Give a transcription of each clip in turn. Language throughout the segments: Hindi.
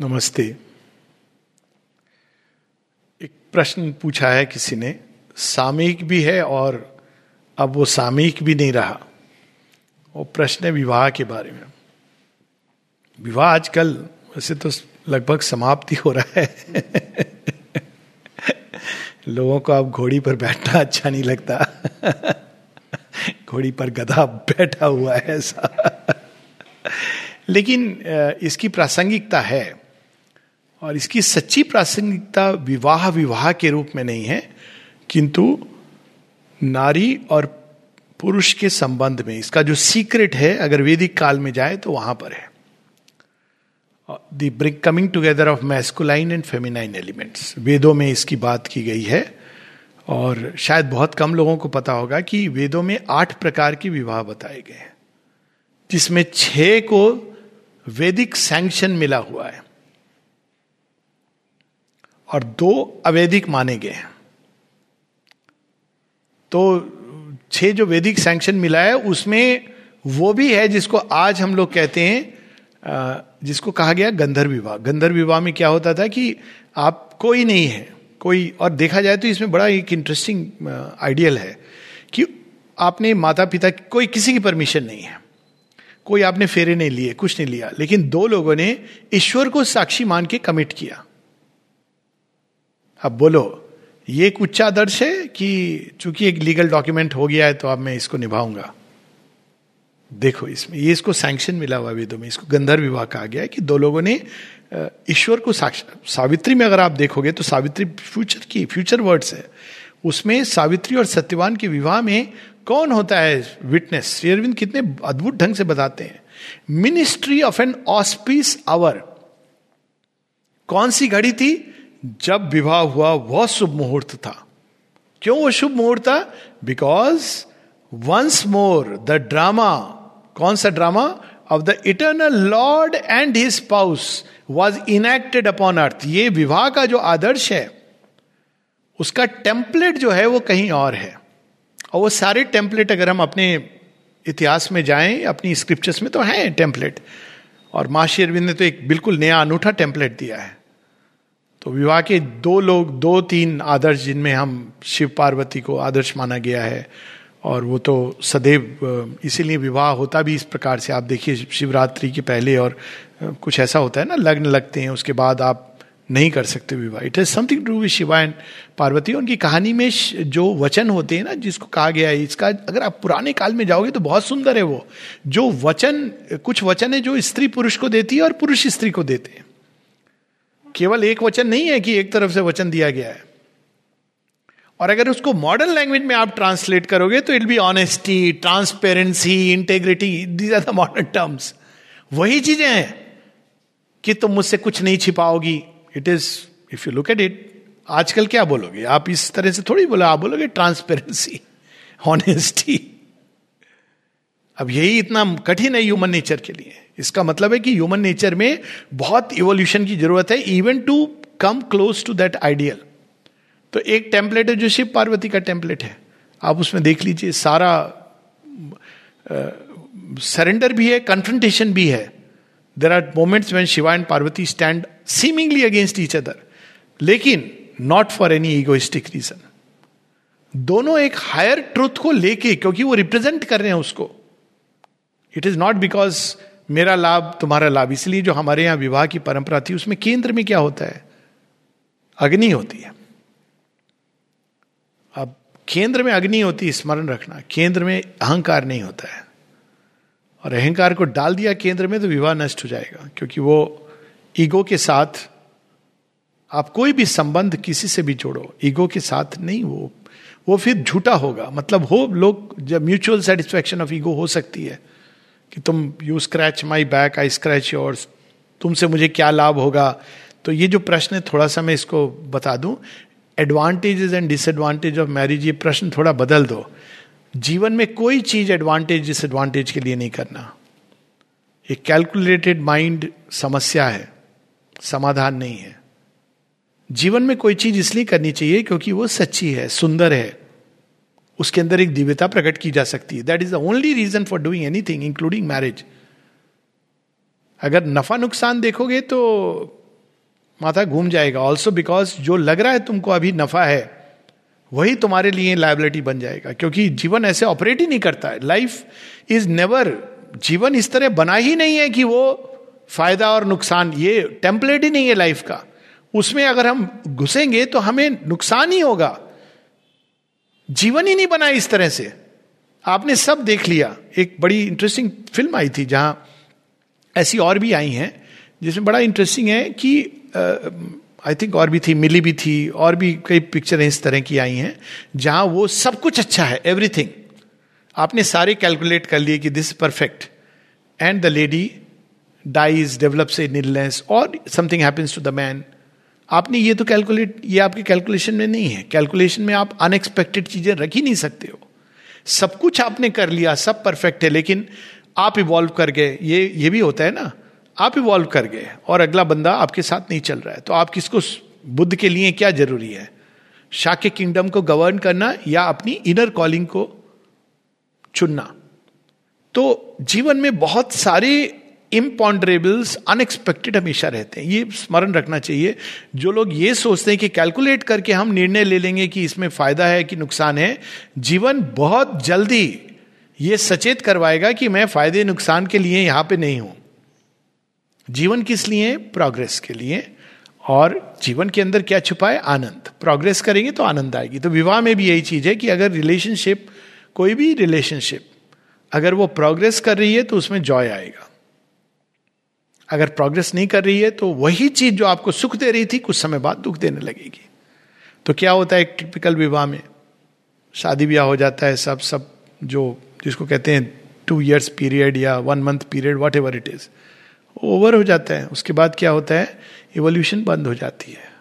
नमस्ते। एक प्रश्न पूछा है किसी ने, सामयिक भी है और अब वो सामयिक भी नहीं रहा। वो प्रश्न है विवाह के बारे में। विवाह आजकल वैसे तो लगभग समाप्ति हो रहा है। लोगों को अब घोड़ी पर बैठना अच्छा नहीं लगता। घोड़ी पर गधा बैठा हुआ है ऐसा। लेकिन इसकी प्रासंगिकता है। और इसकी सच्ची प्रासंगिकता विवाह विवाह के रूप में नहीं है, किंतु नारी और पुरुष के संबंध में। इसका जो सीक्रेट है, अगर वैदिक काल में जाए तो वहाँ पर है। The brick coming together of masculine and feminine elements वेदों में इसकी बात की गई है, और शायद बहुत कम लोगों को पता होगा कि वेदों में आठ प्रकार के विवाह बताए गए हैं, जिसमें छह को वैदिक सैंक्शन मिला हुआ है। और दो अवैधिक माने गए तो छह जो वैदिक सैंक्शन मिला है, उसमें वो भी है जिसको आज हम लोग कहते हैं जिसको कहा गया गंधर्व विवाह। गंधर्व विवाह में क्या होता था कि आप कोई नहीं है, कोई, और देखा जाए तो इसमें बड़ा एक इंटरेस्टिंग आइडियल है कि आपने माता पिता कोई किसी की परमिशन नहीं है। कोई आपने फेरे नहीं लिए, कुछ नहीं लिया। लेकिन दो लोगों ने ईश्वर को साक्षी मान के कमिट किया। अब बोलो, ये एक उच्च आदर्श है कि चूँकि एक लीगल डॉक्यूमेंट हो गया है तो अब मैं इसको निभाऊँगा? देखो, इसमें, ये इसको सैंक्शन मिला हुआ वेदों में, इसको गंधर्व विवाह कहा गया है कि दो लोगों ने ईश्वर को साक्ष, सावित्री में अगर आप देखोगे तो सावित्री फ्यूचर की फ्यूचर वर्ड्स है। उसमें सावित्री और सत्यवान के विवाह में कौन होता है विटनेस श्री अरविंद कितने अद्भुत ढंग से बताते हैं। Ministry of an auspice hour कौन सी घड़ी थी? जब विवाह हुआ, वह शुभ मुहूर्त था। क्यों वो शुभ मुहूर्त था? Because once more the drama कौन सा drama of the eternal lord and his spouse was enacted upon earth ये विवाह का जो आदर्श है, उसका टेम्पलेट जो है वो कहीं और है। और वो सारे टेम्पलेट अगर हम अपने इतिहास में जाएँ, अपनी स्क्रिप्चर्स में तो हैं टेम्पलेट और माशी अरविंद ने तो एक बिल्कुल नया अनूठा टेम्पलेट दिया है। तो विवाह के दो लोग, दो तीन आदर्श जिनमें हम शिव पार्वती को आदर्श माना गया है, और वो तो सदैव इसीलिए विवाह होता भी इस प्रकार से। आप देखिए शिवरात्रि के पहले और कुछ ऐसा होता है ना, लग्न लगते हैं, उसके बाद आप नहीं कर सकते विवाह। It is something to with Shiva and Parvati उनकी कहानी में जो वचन होते हैं ना, जिसको कहा गया है, इसका अगर आप पुराने काल में जाओगे तो बहुत सुंदर है वो। जो वचन, कुछ वचन है जो स्त्री पुरुष को देती है और पुरुष स्त्री को देते हैं। केवल एक वचन नहीं है कि एक तरफ़ से वचन दिया गया है। और अगर उसको मॉडर्न लैंग्वेज में आप ट्रांसलेट करोगे तो it be honesty transparency integrity these are the modern terms वही चीज़ें हैं कि तुम मुझसे कुछ नहीं छिपाओगी। It is if you look at it आजकल क्या बोलोगे? आप इस तरह से थोड़ी बोलो, आप बोलोगे ट्रांसपेरेंसी ऑनेस्टी अब यही इतना कठिन है ह्यूमन नेचर के लिए। इसका मतलब है कि ह्यूमन नेचर में बहुत इवोल्यूशन की ज़रूरत है even to come close to that ideal तो एक टेम्पलेट है जो शिव पार्वती का टेम्पलेट है। आप उसमें देख लीजिए सारा सरेंडर uh, भी है कन्फ्रंटेशन भी है। There are moments when Shiva and Parvati stand seemingly against each other लेकिन not for any egoistic reason दोनों एक हायर ट्रुथ को लेके क्योंकि वो रिप्रेजेंट कर रहे हैं उसको इट इज़ नॉट बिकॉज़ मेरा लाभ तुम्हारा लाभ। इसलिए जो हमारे यहाँ विवाह की परंपरा थी, उसमें केंद्र में क्या होता है? अग्नि होती है। अब केंद्र में अग्नि होती है, स्मरण रखना। केंद्र में अहंकार नहीं होता है। और अहंकार को डाल दिया केंद्र में तो विवाह नष्ट हो जाएगा, क्योंकि वो ईगो के साथ, आप कोई भी संबंध किसी से भी जोड़ो, ईगो के साथ नहीं, वो वो फिर झूठा होगा। मतलब हो, लोग, जब म्यूचुअल सेटिस्फेक्शन ऑफ़ ईगो हो सकती है कि तुम you scratch my back I scratch yours तुमसे मुझे क्या लाभ होगा? तो ये जो प्रश्न है, थोड़ा सा मैं इसको बता दूँ। Advantages and disadvantage of marriage ये प्रश्न थोड़ा बदल दो। जीवन में कोई चीज़ एडवांटेज डिसएडवांटेज के लिए नहीं करना। एक कैलकुलेटेड माइंड समस्या है। समाधान नहीं है। जीवन में कोई चीज़ इसलिए करनी चाहिए क्योंकि वो सच्ची है, सुंदर है। उसके अंदर एक दिव्यता प्रकट की जा सकती है। That is the only reason for doing anything including marriage अगर नफा नुकसान देखोगे तो माथा घूम जाएगा। ऑल्सो बिकॉज़ जो लग रहा है तुमको अभी नफा है, वही तुम्हारे लिए लाइबिलिटी बन जाएगा। क्योंकि जीवन ऐसे ऑपरेट ही नहीं करता है। लाइफ इज़ नेवर जीवन इस तरह बना ही नहीं है कि वो फ़ायदा और नुकसान, ये टेम्पलेट ही नहीं है लाइफ का। उसमें अगर हम घुसेंगे तो हमें नुकसान ही होगा। जीवन ही नहीं बना इस तरह से। आपने सब देख लिया। एक बड़ी इंटरेस्टिंग फ़िल्म आई थी जहाँ ऐसी और भी आई हैं, जिसमें बड़ा इंटरेस्टिंग है कि आई थिंक और भी थी, मिली भी थी, और भी कई पिक्चरें इस तरह की आई हैं, जहाँ वो सब कुछ अच्छा है एवरीथिंग आपने सारे कैलकुलेट कर लिए कि this perfect and the lady dies develops an illness और something happens to the man आपने ये तो कैलकुलेट ये आपके कैलकुलेशन में नहीं है। कैलकुलेशन में आप अनएक्सपेक्टेड चीज़ें रख ही नहीं सकते हो। सब कुछ आपने कर लिया, सब परफेक्ट है, लेकिन आप इवॉल्व कर गए। ये ये भी होता है ना, आप इवॉल्व कर गए और अगला बंदा आपके साथ नहीं चल रहा है। तो आप किसको बुद्ध के लिए क्या ज़रूरी है? शाक्य किंगडम को गवर्न करना या अपनी इनर कॉलिंग को चुनना? तो जीवन में बहुत सारे इम्पॉन्डरेबल्स अनएक्सपेक्टेड हमेशा रहते हैं। ये स्मरण रखना चाहिए। जो लोग ये सोचते हैं कि कैलकुलेट करके हम निर्णय ले लेंगे कि इसमें फ़ायदा है कि नुकसान है, जीवन बहुत जल्दी ये सचेत करवाएगा कि मैं फ़ायदे नुकसान के लिए यहाँ पे नहीं हूँ। जीवन किस लिए? प्रोग्रेस के लिए। और जीवन के अंदर क्या छुपा है? आनंद। प्रोग्रेस करेंगे तो आनंद आएगी। तो विवाह में भी यही चीज़ है कि अगर रिलेशनशिप कोई भी रिलेशनशिप अगर वो प्रोग्रेस कर रही है तो उसमें जॉय आएगा। अगर प्रोग्रेस नहीं कर रही है तो वही चीज़ जो आपको सुख दे रही थी, कुछ समय बाद दुख देने लगेगी। तो क्या होता है एक टिपिकल विवाह में? शादी ब्याह हो जाता है, सब सब जो, जिसको कहते हैं टू ईयर्स पीरियड या one month period whatever it is over हो जाता है। उसके बाद क्या होता है? इवोल्यूशन बंद हो जाती है।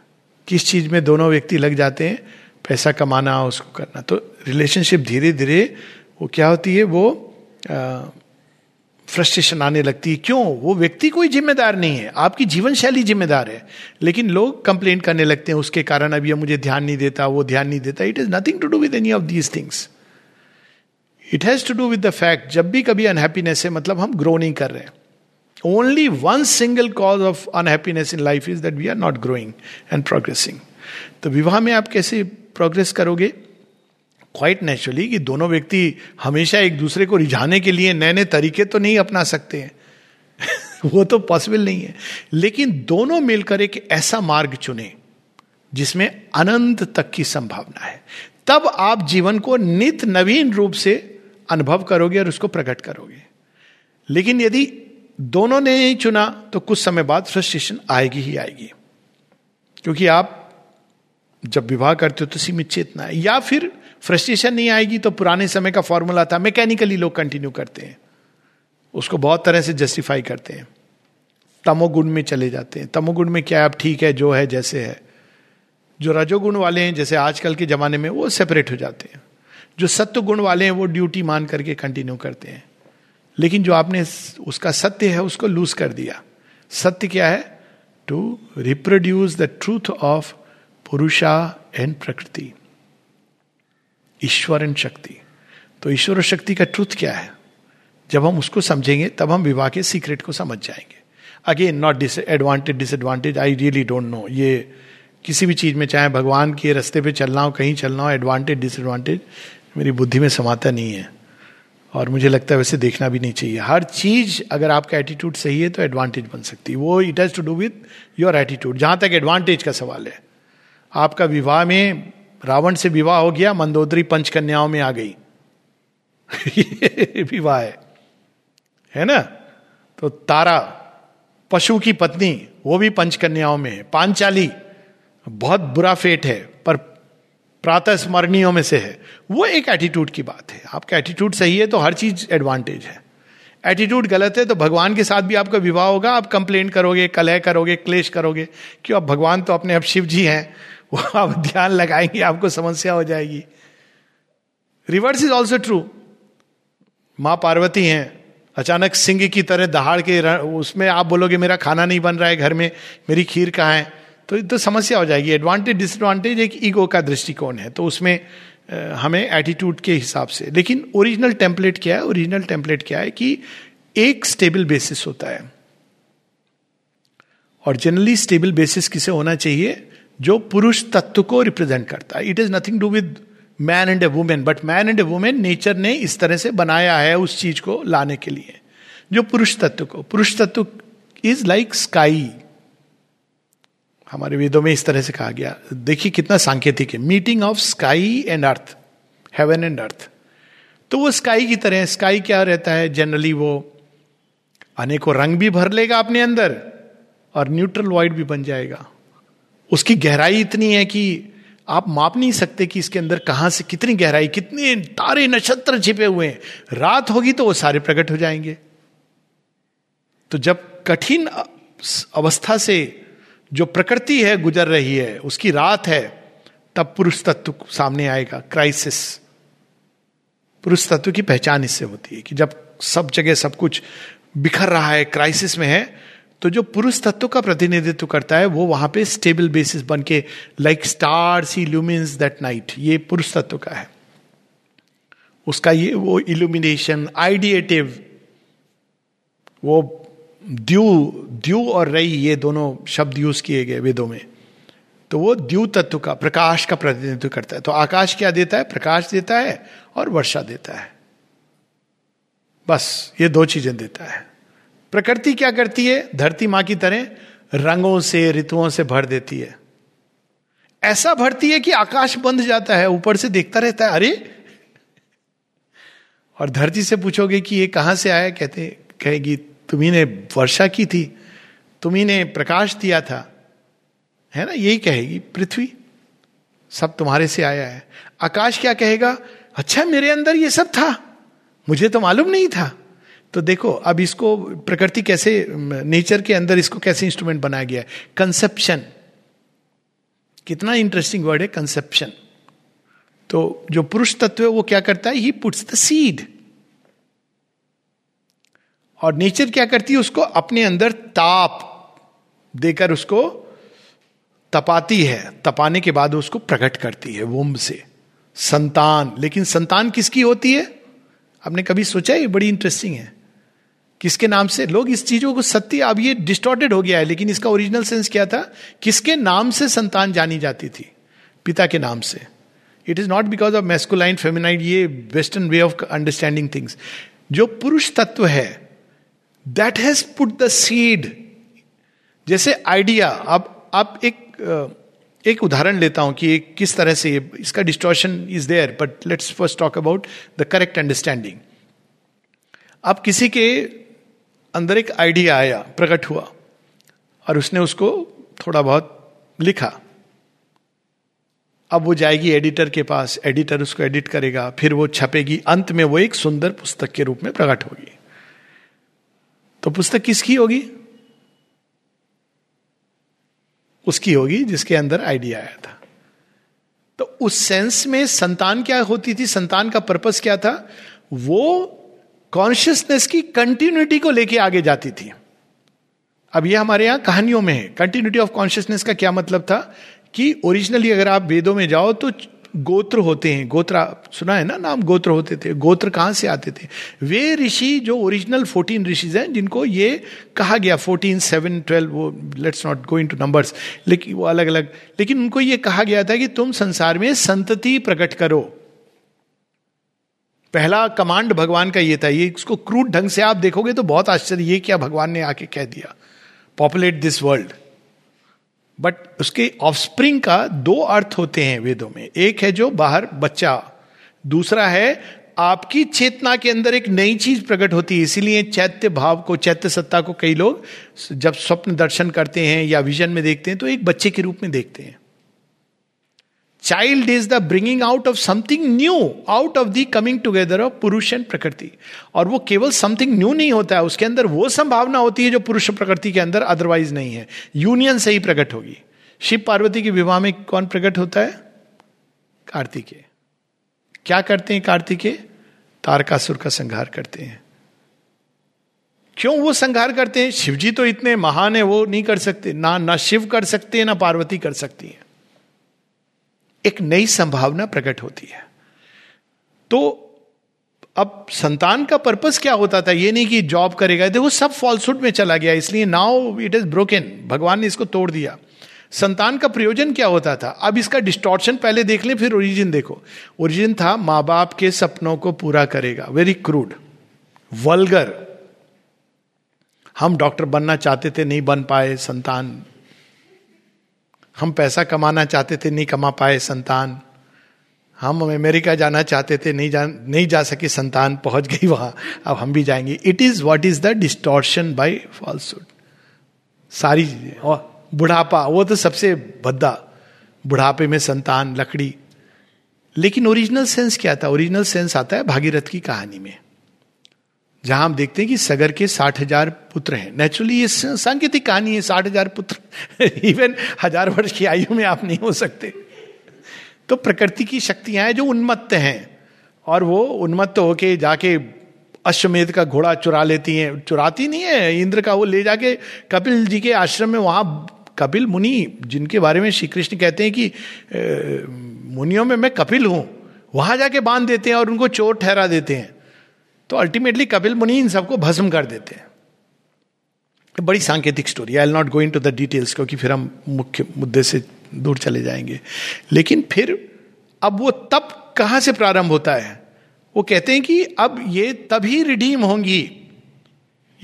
किस चीज़ में दोनों व्यक्ति लग जाते हैं? पैसा कमाना, उसको करना। तो रिलेशनशिप धीरे धीरे वो क्या होती है? वो फ्रस्ट्रेशन आने लगती है। क्यों? वो व्यक्ति कोई जिम्मेदार नहीं है। आपकी जीवन शैली जिम्मेदार है। लेकिन लोग कंप्लेन करने लगते हैं, उसके कारण अभी मुझे ध्यान नहीं देता, वो ध्यान नहीं देता। It is nothing to do with any of these things it has to do with the fact जब भी कभी अनहैप्पीनेस है मतलब हम ग्रो नहीं कर रहे हैं। Only one single cause of unhappiness in life is that we are not growing and progressing तो विवाह में आप कैसे प्रोग्रेस करोगे? क्वाइट नेचुरली कि दोनों व्यक्ति हमेशा एक दूसरे को रिझाने के लिए नए नए तरीके तो नहीं अपना सकते हैं। वो तो पॉसिबल नहीं है। लेकिन दोनों मिलकर एक ऐसा मार्ग चुने, जिसमें अनंत तक की संभावना है। तब आप जीवन को नित नवीन रूप से अनुभव करोगे और उसको प्रकट करोगे। लेकिन यदि दोनों ने ही चुना तो कुछ समय बाद फ्रस्ट्रेशन आएगी ही आएगी। क्योंकि आप जब विवाह करते हो तो सीमित चेतना है। या फिर फ्रस्ट्रेशन नहीं आएगी तो पुराने समय का फॉर्मूला था। मैकेनिकली लोग कंटिन्यू करते हैं। उसको बहुत तरह से जस्टिफाई करते हैं। तमोगुण में चले जाते हैं। तमोगुण में क्या अब ठीक है, जो है, जैसे है। जो रजोगुण वाले हैं, जैसे आजकल के जमाने में, वो सेपरेट हो जाते हैं। जो सत्य गुण वाले हैं, वो ड्यूटी मान करके कंटिन्यू करते हैं। लेकिन जो आपने उसका सत्य है, उसको लूज कर दिया। सत्य क्या है? To reproduce the truth of purusha and prakriti Ishwar and शक्ति। तो ईश्वर शक्ति का ट्रुथ क्या है? जब हम उसको समझेंगे, तब हम विवाह के सीक्रेट को समझ जाएँगे। Again not disadvantage disadvantage I really don't know ये किसी भी चीज़ में, चाहे भगवान के रास्ते पे चलना हो, कहीं चलना हो एडवांटेज डिसएडवांटेज मेरी बुद्धि में समाता नहीं है। और मुझे लगता है वैसे देखना भी नहीं चाहिए। हर चीज़ अगर आपका एटीट्यूड सही है तो एडवांटेज बन सकती है। वो it has to do with your attitude जहाँ तक एडवांटेज का सवाल है। आपका विवाह में रावण से विवाह हो गया, मंदोदरी पंचकन्याओं में आ गई। विवाह है। है ना? तो तारा, पशु की पत्नी, वो भी पंचकन्याओं में है। पांचाली, बहुत बुरा फेट है, पर प्रातः स्मरणीयों में से है। वो एक एटीट्यूड की बात है। आपका एटीट्यूड सही है तो हर चीज़ एडवांटेज है। एटीट्यूड गलत है तो भगवान के साथ भी आपका विवाह होगा। आप कंप्लेन करोगे, कलह करोगे, क्लेश करोगे। क्यों? अब भगवान तो अपने अब शिव जी हैं। वो आप ध्यान लगाएँगे, आपको समस्या हो जाएगी। Reverse is also true. माँ पार्वती हैं, अचानक सिंह की तरह दहाड़ के उसमें आप बोलोगे, मेरा खाना नहीं बन रहा है घर में, मेरी खीर कहाँ है? तो तो समस्या हो जाएगी। एडवांटेज, डिसएडवांटेज एक ईगो का दृष्टिकोण है। तो उसमें हमें एटीट्यूड के हिसाब से, लेकिन ओरिजिनल टेम्पलेट क्या है? ओरिजिनल टेम्पलेट क्या है कि एक स्टेबल बेसिस होता है। और जनरली स्टेबल बेसिस किसे होना चाहिए? जो पुरुष तत्व को रिप्रेजेंट करता है। It is nothing do with man and a woman but man and a woman nature ने इस तरह से बनाया है उस चीज़ को लाने के लिए, जो पुरुष तत्व को। पुरुष तत्व इज़ लाइक स्काई हमारे वेदों में इस तरह से कहा गया। देखिए कितना सांकेतिक है। Meeting of sky and earth heaven and earth तो वो स्काई की तरह स्काई क्या रहता है? जनरली वो अनेकों रंग भी भर लेगा अपने अंदर और न्यूट्रल वाइड भी बन जाएगा। उसकी गहराई इतनी है कि आप माप नहीं सकते कि इसके अंदर कहाँ से कितनी गहराई, कितने तारे नक्षत्र छिपे हुए हैं। रात होगी तो वो सारे प्रकट हो जाएँगे। तो जब कठिन अवस्था से जो प्रकृति है गुजर रही है, उसकी रात है, तब पुरुष तत्व सामने आएगा, क्राइसिस। पुरुष तत्व की पहचान इससे होती है कि जब सब जगह सब कुछ बिखर रहा है, क्राइसिस में है तो जो पुरुष तत्व का प्रतिनिधित्व करता है, वो वहाँ पे स्टेबल बेसिस बन के like star see illumines that night ये पुरुष तत्व का है। उसका ये वो इल्यूमिनेशन आइडिएटिव वो द्यू द्यू और रई, ये दोनों शब्द यूज़ किए गए वेदों में। तो वो द्यू तत्व का, प्रकाश का प्रतिनिधित्व करता है। तो आकाश क्या देता है? प्रकाश देता है और वर्षा देता है। बस, ये दो चीज़ें देता है। प्रकृति क्या करती है? धरती माँ की तरह रंगों से, ऋतुओं से भर देती है। ऐसा भरती है कि आकाश बंद जाता है, ऊपर से देखता रहता है, अरे! और धरती से पूछोगे कि ये कहाँ से आया? कहते कहेगी तुम्ही ने वर्षा की थी तुम्ही ने प्रकाश दिया था। है ना? यही कहेगी, पृथ्वी, सब तुम्हारे से आया है। आकाश क्या कहेगा अच्छा मेरे अंदर ये सब था, मुझे तो मालूम नहीं था। तो देखो, अब इसको प्रकृति कैसे नेचर के अंदर इसको कैसे इंस्ट्रूमेंट बनाया गया है? कंसेप्शन कितना इंटरेस्टिंग वर्ड है कंसेप्शन तो जो पुरुष तत्व है, वो क्या करता है? ही पुट्स द सीड और नेचर क्या करती है? उसको अपने अंदर ताप देकर उसको तपाती है। तपाने के बाद उसको प्रकट करती है वोम से। संतान। लेकिन संतान किसकी होती है? आपने कभी सोचा ये बड़ी इंटरेस्टिंग है। किसके नाम से? लोग इस चीज़ों को सत्य, अब ये डिस्टॉर्टेड हो गया है, लेकिन इसका ओरिजिनल सेंस क्या था? किसके नाम से संतान जानी जाती थी? पिता के नाम से। It is not because of masculine feminine ये western way of understanding things जो पुरुष तत्व है that has put the seed जैसे आइडिया अब आप एक एक उदाहरण लेता हूँ कि किस तरह से इसका distortion is there but let's first talk about the correct understanding आप किसी के अंदर एक आइडिया आया, प्रकट हुआ, और उसने उसको थोड़ा बहुत लिखा। अब वो जाएगी एडिटर के पास एडिटर उसको एडिट करेगा, फिर वो छपेगी, अंत में वो एक सुंदर पुस्तक के रूप में प्रकट होगी। तो पुस्तक किसकी होगी? उसकी होगी, जिसके अंदर आइडिया आया था। तो उस सेंस में संतान क्या होती थी? संतान का पर्पस क्या था? वो कॉन्शियसनेस की कंटिन्यूटी को लेके आगे जाती थी। अब ये हमारे यहाँ कहानियों में है। कंटिन्यूटी ऑफ़ कॉन्शियसनेस का क्या मतलब था? कि ओरिजिनली अगर आप वेदों में जाओ तो गोत्र होते हैं। गोत्र सुना है ना नाम? गोत्र होते थे। गोत्र कहाँ से आते थे? वे ऋषि जो ओरिजिनल फोर्टीन ऋषिज हैं, जिनको ये कहा गया फोर्टीन सेवन ट्वेल्व वो let's not go into numbers लेकिन वो अलग अलग लेकिन उनको ये कहा गया था कि तुम संसार में संतति प्रकट करो। पहला कमांड भगवान का ये था, ये इसको क्रूड ढंग से आप देखोगे तो बहुत आश्चर्य, ये क्या भगवान ने आके कह दिया पॉपुलेट दिस वर्ल्ड बट उसके ऑफस्प्रिंग का दो अर्थ होते हैं वेदों में, एक है जो बाहर बच्चा, दूसरा है आपकी चेतना के अंदर एक नई चीज़ प्रकट होती है, इसीलिए चैत्य भाव को, चैत्य सत्ता को कई लोग जब स्वप्न दर्शन करते हैं या विजन में देखते हैं तो एक बच्चे के रूप में देखते हैं। Child is the bringing out of something new out of the coming together of purush and prakriti और वो केवल समथिंग न्यू नहीं होता है, उसके अंदर वो संभावना होती है जो पुरुष प्रकृति के अंदर अदरवाइज़ नहीं है। यूनियन से ही प्रकट होगी। शिव पार्वती के विवाह में कौन प्रकट होता है? कार्तिकेय। क्या करते हैं कार्तिकेय? तारकासुर का संहार करते हैं। क्यों वो संहार करते हैं? शिव जी तो इतने महान है, वो नहीं कर सकते। ना ना शिव कर सकते हैं ना पार्वती कर सकती है। एक नई संभावना प्रकट होती है। तो अब संतान का पर्पस क्या होता था? ये नहीं कि जॉब करेगा, देखो सब फॉल्सुड में चला गया, इसलिए नाउ इट इज़ ब्रोकन भगवान ने इसको तोड़ दिया। संतान का प्रयोजन क्या होता था? अब इसका डिस्टॉर्शन पहले देख लें, फिर ओरिजिन देखो। ओरिजिन था माँ बाप के सपनों को पूरा करेगा। वेरी क्रूड वल्गर हम डॉक्टर बनना चाहते थे, नहीं बन पाए संतान। हम पैसा कमाना चाहते थे, नहीं कमा पाए संतान। हम अमेरिका जाना चाहते थे, नहीं जा नहीं जा सके संतान, पहुँच गई वहाँ, अब हम भी जाएँगे। It is what is the distortion by falsehood सारी चीज़ें, और बुढ़ापा, वो तो सबसे भद्दा। बुढ़ापे में संतान, लकड़ी। लेकिन ओरिजिनल सेंस क्या था? ओरिजिनल सेंस आता है भागीरथ की कहानी में। जहाँ हम देखते हैं कि सगर के साठ हज़ार पुत्र हैं। नेचुरली ये सांकेतिक कहानी है, साठ हज़ार पुत्र। इवन हज़ार वर्ष की आयु में आप नहीं हो सकते। तो प्रकृति की शक्तियाँ हैं जो उन्मत्त हैं। और वो उन्मत्त होके जाके अश्वमेध का घोड़ा चुरा लेती हैं। चुराती नहीं है, इंद्र का वो ले जाके कपिल जी के आश्रम में वहाँ कपिल मुनि, जिनके बारे में श्री कृष्ण कहते हैं कि मुनियों में मैं कपिल हूँ। वहाँ जाके बाँध देते हैं और उनको चोर ठहरा देते हैं। तो अल्टीमेटली कपिल मुनि इन सबको भस्म कर देते हैं। बड़ी सांकेतिक story I'll not going to the details क्योंकि फिर हम मुख्य मुद्दे से दूर चले जाएँगे। लेकिन फिर अब वो तब कहाँ से प्रारंभ होता है? वो कहते हैं कि अब ये तभी रिडीम होंगी।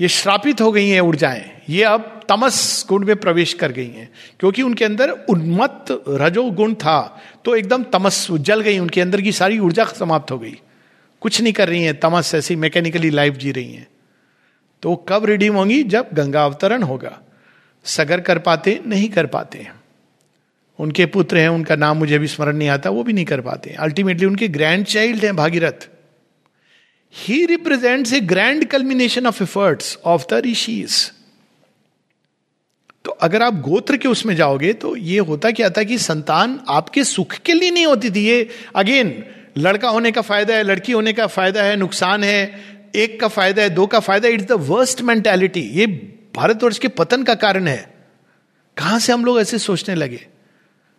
ये श्रापित हो गई हैं ऊर्जाएँ। ये अब तमस गुण में प्रवेश कर गई हैं। क्योंकि उनके अंदर उन्मत्त रजो गुण था। तो एकदम तमस जल गई। उनके अंदर की सारी ऊर्जा समाप्त हो गई। कुछ नहीं कर रही हैं, तमस ऐसी मैकेनिकली लाइफ जी रही हैं। तो वो कब रिडीम होंगी? जब गंगा अवतरण होगा। सगर कर पाते, नहीं कर पाते हैं। उनके पुत्र हैं, उनका नाम मुझे भी स्मरण नहीं आता, वो भी नहीं कर पाते अल्टीमेटली उनके ग्रैंड चाइल्ड हैं, Bhagirath. He represents a grand culmination of efforts of the rishis तो अगर आप गोत्र के उसमें जाओगे तो ये होता क्या था कि संतान आपके सुख के लिए नहीं होती थी। ये अगेन लड़का होने का फ़ायदा है, लड़की होने का फ़ायदा है, नुकसान है, एक का फ़ायदा है, दो का फ़ायदा इट्स द वर्स्ट मेंटेलिटी। ये भारतवर्ष के पतन का कारण है। कहाँ से हम लोग ऐसे सोचने लगे?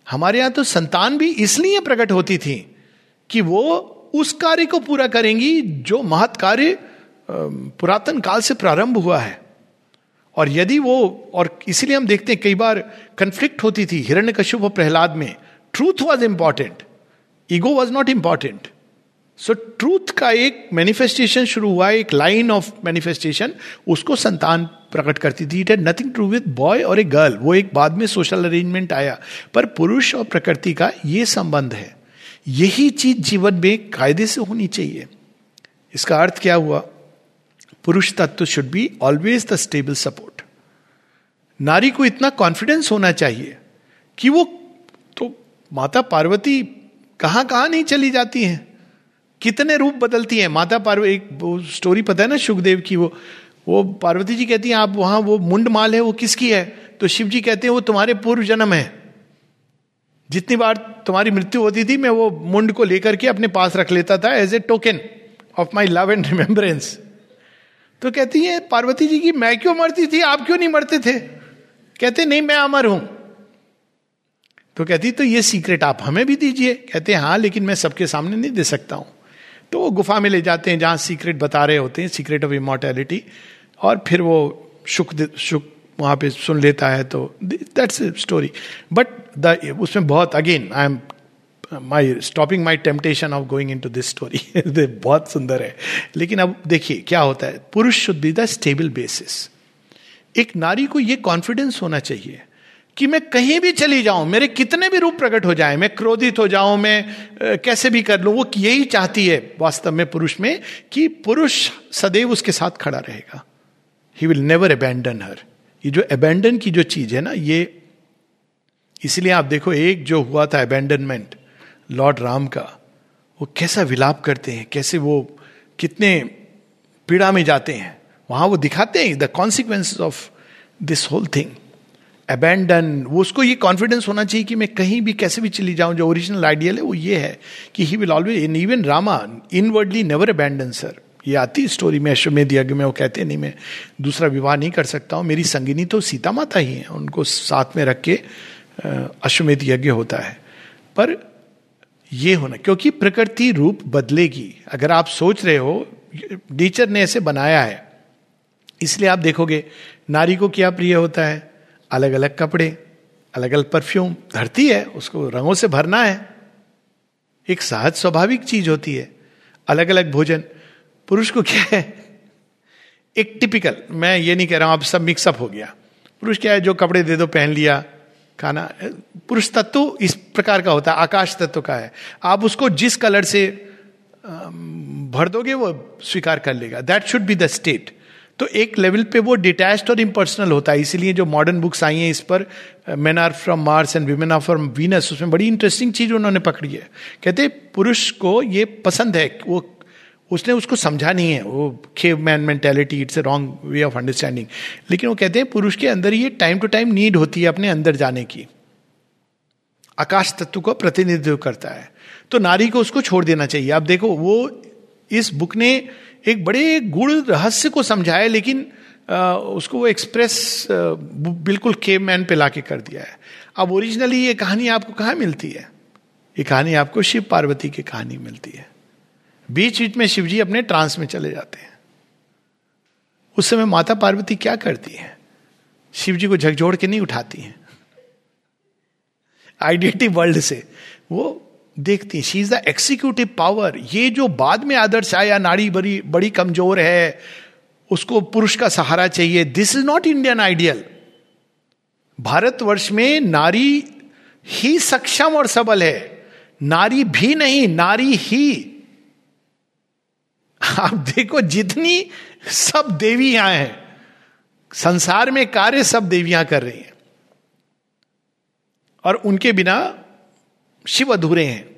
हमारे यहाँ तो संतान भी इसलिए प्रकट होती थी कि वो उस कार्य को पूरा करेंगी जो महत् कार्य पुरातन काल से प्रारंभ हुआ है। और यदि वो, और इसीलिए हम देखते हैं, कई बार कंफ्लिक्ट होती थी हिरण्य कश्यप प्रहलाद में। Truth was important ego was not important so truth का एक मैनिफेस्टेशन शुरू हुआ एक लाइन ऑफ़ मैनिफेस्टेशन उसको संतान प्रकट करती थी it had nothing to with boy और ए गर्ल वो एक बाद में सोशल अरेंजमेंट आया पर पुरुष और प्रकृति का ये संबंध है यही चीज़ जीवन में कायदे से होनी चाहिए इसका अर्थ क्या हुआ पुरुष तत्व should be always the stable support नारी को इतना कॉन्फिडेंस होना चाहिए कि वो तो माता पार्वती कहाँ कहाँ नहीं चली जाती हैं? कितने रूप बदलती हैं? माता पार्वती एक स्टोरी पता है ना सुखदेव की, वो वो पार्वती जी कहती हैं, आप वहाँ वो मुंड माल है, वो किसकी है? तो शिव जी कहते हैं, वो तुम्हारे पूर्व जन्म है। जितनी बार तुम्हारी मृत्यु होती थी, मैं वो मुंड को लेकर के अपने पास रख लेता था as a token of my love and remembrance तो कहती है, पार्वती जी की, मैं क्यों मरती थी? आप क्यों नहीं मरते थे? कहते नहीं, मैं अमर हूँ। तो कहती तो ये सीक्रेट आप हमें भी दीजिए। कहते, हैं हाँ लेकिन मैं सबके सामने नहीं दे सकता हूँ। तो वो गुफा में ले जाते हैं, जहाँ सीक्रेट बता रहे होते हैं सीक्रेट ऑफ़ इमोर्टैलिटी और फिर वो सुख सुख वहाँ पे सुन लेता है तो दैट्स स्टोरी बट द उसमें बहुत again I am my stopping my temptation of going into this story बहुत सुंदर है। लेकिन अब देखिए, क्या होता है? पुरुष should be the stable basis एक नारी को यह कॉन्फिडेंस होना चाहिए। कि मैं कहीं भी चली जाऊँ, मेरे कितने भी रूप प्रकट हो जाए, मैं क्रोधित हो जाऊँ, मैं कैसे भी कर लूँ, वो यही चाहती है वास्तव में पुरुष में कि पुरुष सदैव उसके साथ खड़ा रहेगा। He will never abandon her ये जो अबैंडन की जो चीज़ है ना, ये इसलिए आप देखो, एक जो हुआ था अबैंडनमेंट लॉर्ड राम का, वो कैसा विलाप करते हैं, कैसे वो कितने पीड़ा में जाते हैं। वहाँ वो दिखाते हैं the consequence of this whole thing abandon वो उसको ये कॉन्फिडेंस होना चाहिए कि मैं कहीं भी कैसे भी चली जाऊँ, जो ओरिजिनल आइडियल है, वो ये है कि he will always in even Rama inwardly never abandon sir ये आती स्टोरी में अश्वमेध यज्ञ में, वो कहते नहीं, मैं दूसरा विवाह नहीं कर सकता हूँ, मेरी संगिनी तो सीता माता ही है, उनको साथ में रख के अश्वमेध यज्ञ होता है। पर ये होना, क्योंकि प्रकृति रूप बदलेगी। अगर आप सोच रहे हो नेचर ने ऐसे बनाया है, इसलिए आप देखोगे, नारी को क्या प्रिय होता है? अलग अलग कपड़े अलग अलग परफ्यूम धरती है, उसको रंगों से भरना है। एक सहज स्वाभाविक चीज़ होती है। अलग अलग भोजन। पुरुष को क्या है? एक टिपिकल मैं ये नहीं कह रहा हूँ, अब सब मिक्सअप हो गया। पुरुष क्या है, जो कपड़े दे दो, पहन लिया, खाना पुरुष तत्व इस प्रकार का होता है, आकाश तत्व का है। आप उसको जिस कलर से भर दोगे, वो स्वीकार कर लेगा। That should be the state तो एक लेवल पे वो डिटैच्ड और इम्पर्सनल होता है, इसीलिए जो मॉडर्न बुक्स आई हैं इस पर men are from Mars and women are from Venus उसमें बड़ी इंटरेस्टिंग चीज़ उन्होंने पकड़ी है। कहते पुरुष को ये पसंद है, वो, उसने उसको समझा नहीं है, वो cave man mentality it's a wrong way of understanding लेकिन वो कहते हैं, पुरुष के अंदर ये टाइम टू टाइम नीड होती है अपने अंदर जाने की। आकाश तत्व को प्रतिनिधित्व करता है। तो नारी को उसको छोड़ देना चाहिए। आप देखो, वो इस बुक ने एक बड़े गुड़ रहस्य को समझाया लेकिन आ, उसको वो एक्सप्रेस बिल्कुल केव मैन पे लाके कर दिया है। अब ओरिजिनली ये कहानी आपको कहाँ मिलती है? ये कहानी आपको शिव पार्वती की कहानी मिलती है। बीच बीच में शिव जी अपने ट्रांस में चले जाते हैं। उस समय माता पार्वती क्या करती है? शिव जी को झकझोड़ के नहीं उठाती हैं। आइडेंटिटी वर्ल्ड से। वो देखती she is the executive power ये जो बाद में आदर्श आया नारी बड़ी बड़ी कमज़ोर है, उसको पुरुष का सहारा चाहिए। This is not Indian ideal Bharatvarsh में नारी ही सक्षम और सबल है। नारी भी नहीं, नारी ही। आप देखो, जितनी सब देवियाँ हैं, संसार में कार्य सब देवियाँ कर रही हैं। और उनके बिना शिव अधूरे हैं।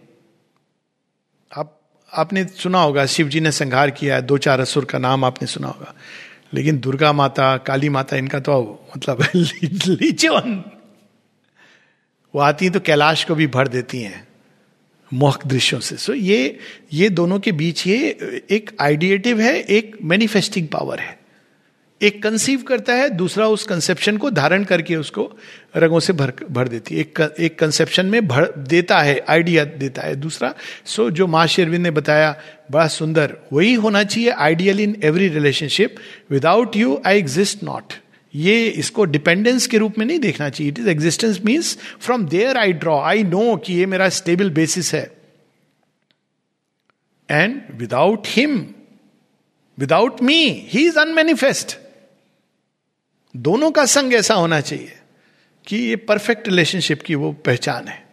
आप, आपने सुना होगा शिव जी ने संहार किया है, दो चार असुर का नाम आपने सुना होगा। लेकिन दुर्गा माता, काली माता, इनका तो मतलब लीचवन। वो आती तो कैलाश को भी भर देती हैं, मोहक दृश्यों से। सो ये ये दोनों के बीच ये एक आइडिएटिव है, एक मैनिफेस्टिंग पावर है। एक कंसीव करता है, दूसरा उस कंसेप्शन को धारण करके उसको रंगों से भर भर देती है। एक एक कंसेप्शन में भर देता है आइडिया देता है। दूसरा सो जो माँ शेरविंद ने बताया, बड़ा सुंदर, वही होना चाहिए ideal in every relationship without you I exist not ये इसको डिपेंडेंस के रूप में नहीं देखना चाहिए। It is existence means from there I draw I know कि ये मेरा स्टेबल बेसिस है। And without him without me he is unmanifest दोनों का संग ऐसा होना चाहिए कि ये परफेक्ट रिलेशनशिप की वो पहचान है।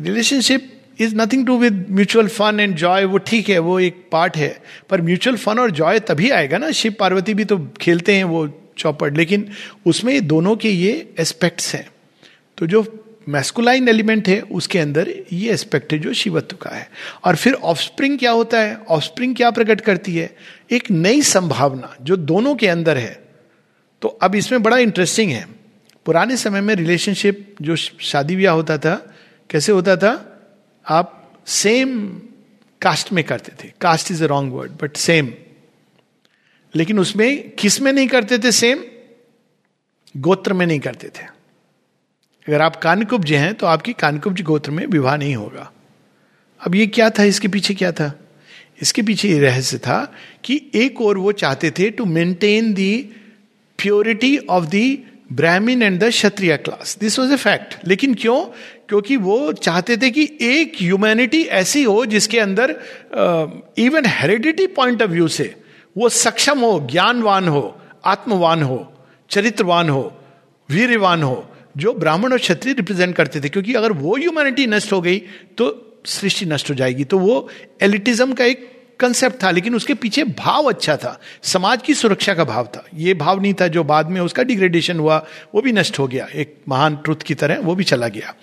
Relationship is nothing to with mutual fun and joy वो ठीक है, वो एक पार्ट है। पर म्यूचुअल फन और जॉय तभी आएगा ना, शिव पार्वती भी तो खेलते हैं वो चौपट लेकिन उसमें दोनों के ये एस्पेक्ट्स हैं। तो जो मैस्कुलाइन एलिमेंट है, उसके अंदर ये एस्पेक्ट है जो शिवत्व का है। और फिर ऑफस्प्रिंग क्या होता है? ऑफस्प्रिंग क्या प्रकट करती है? एक नई संभावना जो दोनों के अंदर है। तो अब इसमें बड़ा इंटरेस्टिंग है। पुराने समय में रिलेशनशिप जो शादी ब्याह होता था, कैसे होता था? आप सेम कास्ट में करते थे। Caste is a wrong word but same लेकिन उसमें किसमें नहीं करते थे सेम गोत्र में नहीं करते थे। अगर आप कानकुब्ज हैं तो आपकी कानकुब्ज गोत्र में विवाह नहीं होगा। अब ये क्या था? इसके पीछे क्या था? इसके पीछे ये रहस्य था कि एक और वो चाहते थे to maintain the purity of the Brahmin and the Kshatriya class this was a fact लेकिन क्यों? क्योंकि वो चाहते थे कि एक ह्यूमैनिटी ऐसी हो जिसके अंदर even heredity point of view से वो सक्षम हो, ज्ञानवान हो, आत्मवान हो, चरित्रवान हो, वीरवान हो, जो ब्राह्मण और क्षत्रिय रिप्रेजेंट करते थे। क्योंकि अगर वो ह्यूमैनिटी नष्ट हो गई तो सृष्टि नष्ट हो जाएगी। तो वो एलिटिज्म का एक कंसेप्ट था, लेकिन उसके पीछे भाव अच्छा था। समाज की सुरक्षा का भाव था। ये भाव नहीं था जो बाद में उसका डिग्रेडेशन हुआ, वो भी नष्ट हो गया। एक महान ट्रुथ की तरह वो भी चला गया।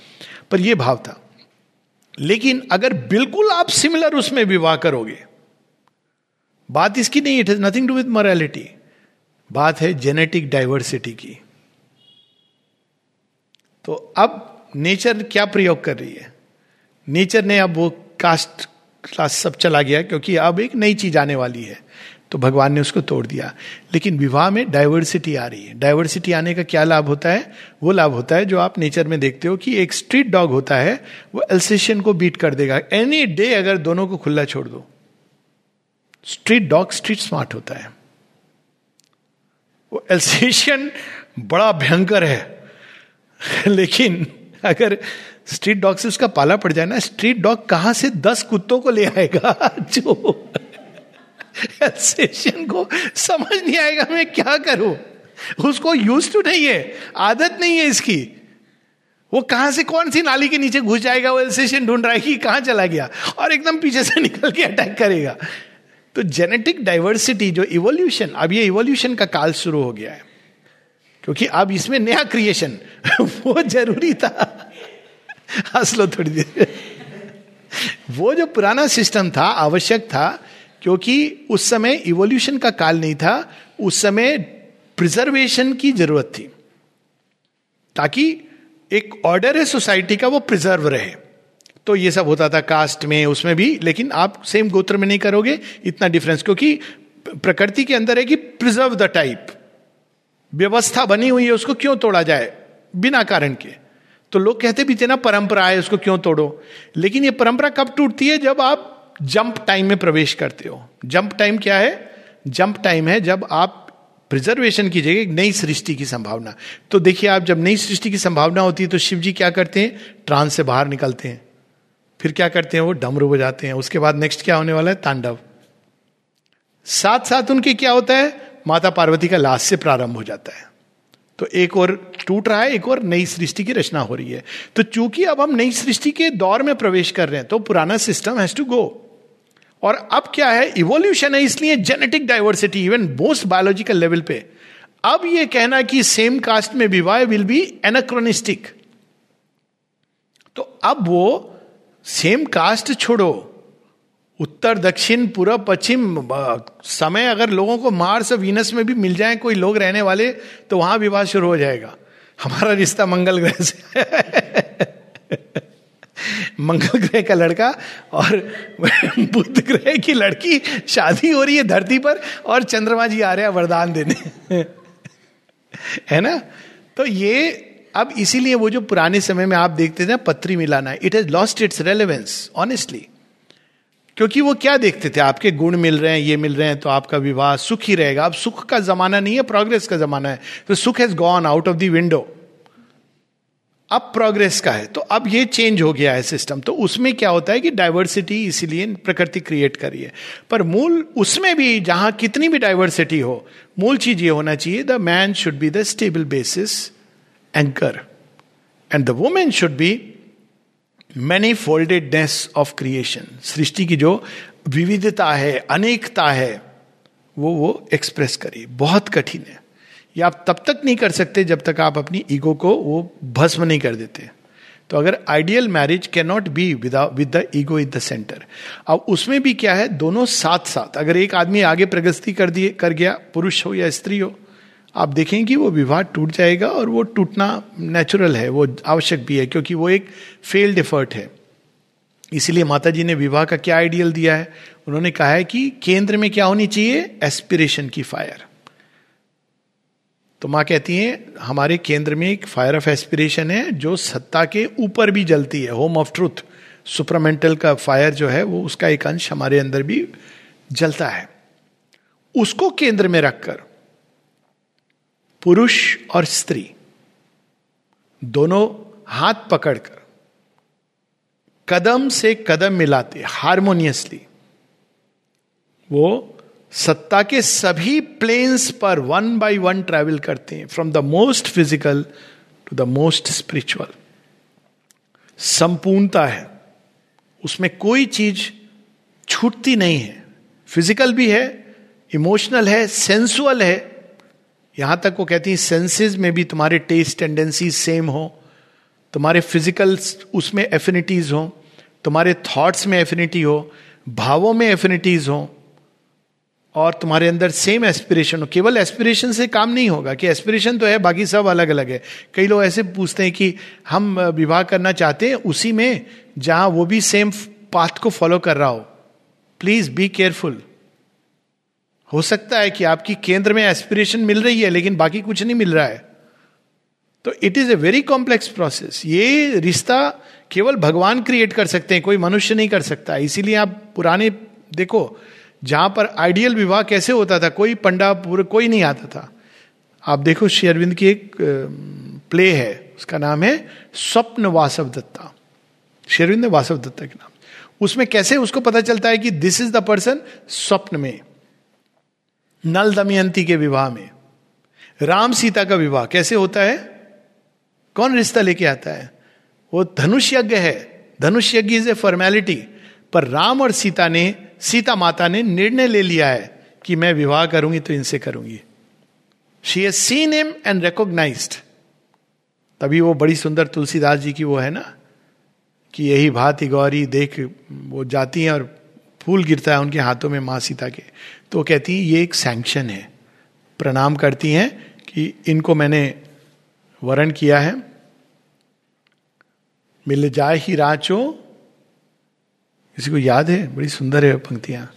पर यह भाव था। लेकिन अगर बिल्कुल आप सिमिलर उसमें विवाह करोगे, बात इसकी नहीं it has nothing to with morality बात है जेनेटिक डाइवर्सिटी की। तो अब नेचर क्या प्रयोग कर रही है? नेचर ने अब वो कास्ट क्लास सब चला गया क्योंकि अब एक नई चीज़ आने वाली है। तो भगवान ने उसको तोड़ दिया। लेकिन विवाह में डाइवर्सिटी आ रही है। डाइवर्सिटी आने का क्या लाभ होता है? वो लाभ होता है जो आप नेचर में देखते हो कि एक स्ट्रीट डॉग होता है, वो एल्सेशियन को बीट कर देगा। एनी डे अगर दोनों को खुला छोड़ दो। स्ट्रीट डॉग स्ट्रीट स्मार्ट होता है। वो एल्सेशियन बड़ा भयंकर है। लेकिन अगर स्ट्रीट डॉग से उसका पाला पड़ जाए ना स्ट्रीट डॉग कहाँ से दस कुत्तों को ले आएगा? जो एल्सेशियन को समझ नहीं आएगा मैं क्या करूँ? उसको यूज़ टू नहीं है, आदत नहीं है इसकी। वो कहाँ से, कौन सी नाली के नीचे घुस जाएगा? वो एल्सेशियन ढूंढ रहा है कि कहाँ चला गया और एकदम पीछे से निकल के अटैक करेगा। तो जेनेटिक डाइवर्सिटी जो इवोल्यूशन अब ये इवोल्यूशन का काल शुरू हो गया है। क्योंकि अब इसमें नया क्रिएशन वो ज़रूरी था। हंस लो थोड़ी देर। वो जो पुराना सिस्टम था, आवश्यक था, क्योंकि उस समय इवोल्यूशन का काल नहीं था, उस समय प्रिजर्वेशन की ज़रूरत थी, ताकि एक ऑर्डर है सोसाइटी का, वो प्रिजर्व रहे। तो ये सब होता था कास्ट में, उसमें भी, लेकिन आप सेम गोत्र में नहीं करोगे, इतना डिफरेंस क्योंकि प्रकृति के अंदर है कि प्रिजर्व द टाइप व्यवस्था बनी हुई है, उसको क्यों तोड़ा जाए? बिना कारण के। तो लोग कहते भी थे ना, परंपरा है, उसको क्यों तोड़ो? लेकिन ये परंपरा कब टूटती है? जब आप जंप टाइम में प्रवेश करते हो। जंप टाइम क्या है? जंप टाइम है जब आप प्रिजर्वेशन की जगह नई सृष्टि की संभावना। तो देखिए, आप जब नई सृष्टि की संभावना होती है तो शिव जी क्या करते हैं? ट्रांस से बाहर निकलते हैं। फिर क्या करते हैं? वो डमरू बजाते हैं। उसके बाद नेक्स्ट क्या होने वाला है? तांडव। साथ साथ उनके क्या होता है? माता पार्वती का लाश से प्रारंभ हो जाता है। तो एक और टूट रहा है, एक और नई सृष्टि की रचना हो रही है। तो चूँकि अब हम नई सृष्टि के दौर में प्रवेश कर रहे हैं तो पुराना सिस्टम हैज़ टू गो और अब क्या है? इवोल्यूशन है, इसलिए genetic diversity even most biological level पे। अब ये कहना कि सेम कास्ट में विवाह विल बी एनाक्रोनिस्टिक तो अब वो सेम कास्ट छोड़ो। उत्तर, दक्षिण पूर्व पश्चिम समय अगर लोगों को मार्स और वीनस में भी मिल जाए, कोई लोग रहने वाले तो वहाँ विवाह शुरू हो जाएगा। हमारा रिश्ता मंगल ग्रह से। मंगल ग्रह का लड़का और बुद्ध ग्रह की लड़की, शादी हो रही है धरती पर और चंद्रमा जी आ रहे हैं वरदान देने। है ना? तो ये, अब इसीलिए वो जो पुराने समय में आप देखते थे पत्री मिलाना it has lost its relevance honestly क्योंकि वो क्या देखते थे? आपके गुण मिल रहे हैं, ये मिल रहे हैं तो आपका विवाह सुख ही रहेगा। अब सुख का जमाना नहीं है प्रोग्रेस का जमाना है। तो सुख has gone out of the window अब प्रोग्रेस का है। तो अब ये चेंज हो गया है सिस्टम तो उसमें क्या होता है कि डाइवर्सिटी इसीलिए प्रकृति क्रिएट करी है। पर मूल उसमें भी, जहाँ कितनी भी डाइवर्सिटी हो, मूल चीज़ ये होना चाहिए the man should be the stable basis anchor and the woman should be many foldedness of creation सृष्टि की जो विविधता है, अनेकता है, वो वो एक्सप्रेस करी बहुत कठिन है। ये आप तब तक नहीं कर सकते जब तक आप अपनी ईगो को वो भस्म नहीं कर देते। तो अगर ideal marriage can not be with the ego in the centre अब उसमें भी क्या है? दोनों साथ साथ अगर एक आदमी आगे प्रगति कर दिए, कर गया, पुरुष हो या स्त्री हो आप देखें कि वो विवाह टूट जाएगा और वो टूटना नेचुरल है, वो आवश्यक भी है, क्योंकि वो एक फेल्ड एफर्ट है। इसीलिए माता जी ने विवाह का क्या आइडियल दिया है? उन्होंने कहा है कि केंद्र में क्या होनी चाहिए? एस्पिरेशन की फायर तो माँ कहती है, हमारे केंद्र में एक फायर ऑफ़ एस्पिरेशन है, जो सत्ता के ऊपर भी जलती है होम ऑफ़ ट्रूथ सुपरमेंटल का फायर जो है, वो उसका एक अंश हमारे अंदर भी जलता है। उसको केंद्र में रखकर पुरुष और स्त्री, दोनों हाथ पकड़कर कदम से कदम मिलाते हारमोनियसली वो सत्ता के सभी प्लेन्स पर वन बाय वन ट्रेवल करते हैं from the most physical to the most spiritual संपूर्णता है, उसमें कोई चीज़ छूटती नहीं है। फ़िज़िकल भी है इमोशनल है सेंसुअल है यहाँ तक वो कहती है सेंसेस में भी तुम्हारे टेस्ट टेंडेंसीज सेम हो, तुम्हारे फ़िज़िकल उसमें एफिनिटीज हो, तुम्हारे थॉट्स में एफिनिटी हो, भावों में एफिनिटीज हो, और तुम्हारे अंदर सेम एस्पिरेशन हो। केवल एस्पिरेशन से काम नहीं होगा कि एस्पिरेशन तो है, बाकी सब अलग अलग है। कई लोग ऐसे पूछते हैं कि हम विवाह करना चाहते हैं, उसी में जहाँ वो भी सेम पाथ को फॉलो कर रहा हो। प्लीज़ बी केयरफुल हो सकता है कि आपकी केंद्र में एस्पिरेशन मिल रही है, लेकिन बाकी कुछ नहीं मिल रहा है। तो it is a very complex process ये रिश्ता केवल भगवान क्रिएट कर सकते हैं, कोई मनुष्य नहीं कर सकता। इसीलिए आप पुराने, देखो, जहाँ पर आइडियल विवाह कैसे होता था, कोई पंडा पूरे कोई नहीं आता था। आप देखो शेरविंद की एक प्ले है, उसका नाम है स्वप्न वासव दत्ता श्री शेरविंद वासव दत्ता के नाम। उसमें कैसे उसको पता चलता है कि दिस इज़ द पर्सन स्वप्न में। नल दमयंती के विवाह में। राम सीता का विवाह कैसे होता है? कौन रिश्ता लेके आता है? वो धनुष यज्ञ है। धनुष यज्ञ इज़ ए फॉर्मेलिटी पर राम और सीता ने, सीता माता ने निर्णय ले लिया है कि मैं विवाह करूँगी तो इनसे करूँगी। She has seen him and recognised तभी वो बड़ी सुंदर तुलसीदास जी की वो है ना? कि यही भांति गौरी देख, वो जाती हैं और फूल गिरता है उनके हाथों में माँ सीता के। तो कहती है, ये एक सैंक्शन है। प्रणाम करती हैं कि इनको मैंने वरण किया है। मिल जाए ही राचो। किसी को याद है? बड़ी सुंदर है पंक्तियाँ।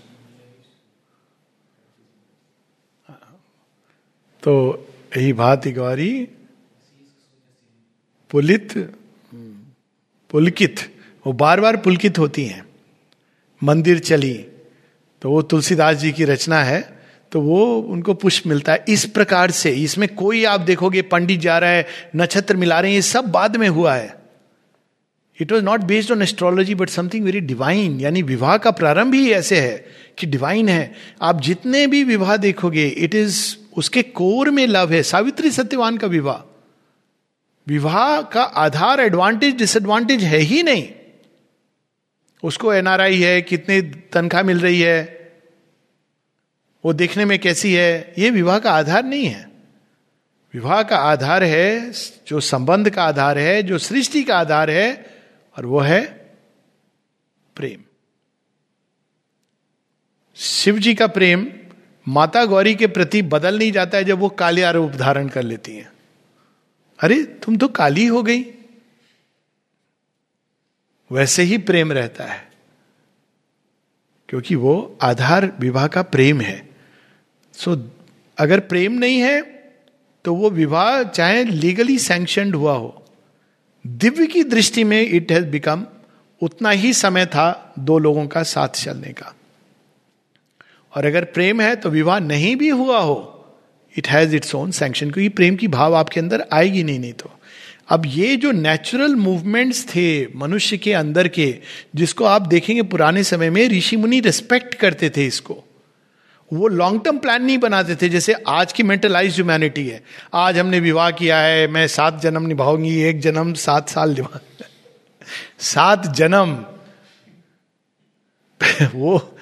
तो यही भांति गौरी पुलित, पुलकित, वो बार बार पुलकित होती हैं। मंदिर चली तो वो तुलसीदास जी की रचना है तो वो उनको पुष्प मिलता है। इस प्रकार से, इसमें कोई आप देखोगे, पंडित जा रहा है, नक्षत्र मिला रहे हैं, ये सब बाद में हुआ है। It was not based on astrology but something very divine यानी विवाह का प्रारंभ ही ऐसे है कि डिवाइन है। आप जितने भी विवाह देखोगे इट इज़ उसके कोर में लव है, सावित्री सत्यवान का विवाह। विवाह का आधार एडवांटेज डिसएडवांटेज है ही नहीं। उसको एनआरआई है, कितनी तनख्वाह मिल रही है, वो देखने में कैसी है, ये विवाह का आधार नहीं है। विवाह का आधार है, जो संबंध का आधार है, जो सृष्टि का आधार है, और वो है प्रेम। शिव जी का प्रेम माता गौरी के प्रति बदल नहीं जाता है जब वो कालिया रूप धारण कर लेती हैं। अरे, तुम तो काली हो गई। वैसे ही प्रेम रहता है। क्योंकि वो आधार विवाह का प्रेम है। सो so, अगर प्रेम नहीं है तो वो विवाह चाहे लीगली सैंक्शनड हुआ हो दिव्य की दृष्टि में इट हैज़ बिकम उतना ही समय था दो लोगों का साथ चलने का। और अगर प्रेम है तो विवाह नहीं भी हुआ हो it has its own sanction क्योंकि प्रेम की भाव आपके अंदर आएगी नहीं नहीं तो। अब ये जो नेचुरल मूवमेंट्स थे मनुष्य के अंदर के, जिसको आप देखेंगे पुराने समय में, ऋषि मुनि रिस्पेक्ट करते थे इसको। वो लॉन्ग टर्म प्लान नहीं बनाते थे, जैसे आज की मेंटलाइज ह्यूमैनिटी है। आज हमने विवाह किया है, मैं सात जन्म निभाऊँगी, एक जन्म सात साल निभा सात जन्म। वो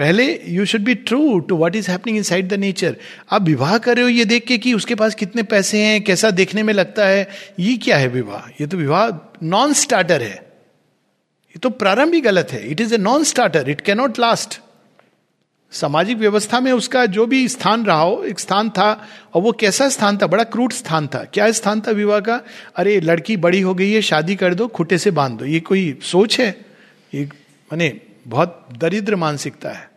पहले you should be true to what is happening inside the nature आप विवाह कर रहे हो ये देख के कि उसके पास कितने पैसे हैं, कैसा देखने में लगता है, ये क्या है विवाह? ये तो विवाह नॉन स्टार्टर है। ये तो प्रारंभ ही गलत है। It is a non starter it cannot last सामाजिक व्यवस्था में उसका जो भी स्थान रहा हो, एक स्थान था, और वो कैसा स्थान था? बड़ा क्रूट स्थान था। क्या स्थान था विवाह का? अरे, लड़की बड़ी हो गई है, शादी कर दो, खुटे से बाँध दो। ये कोई सोच है? ये, माने, बहुत दरिद्र मानसिकता है।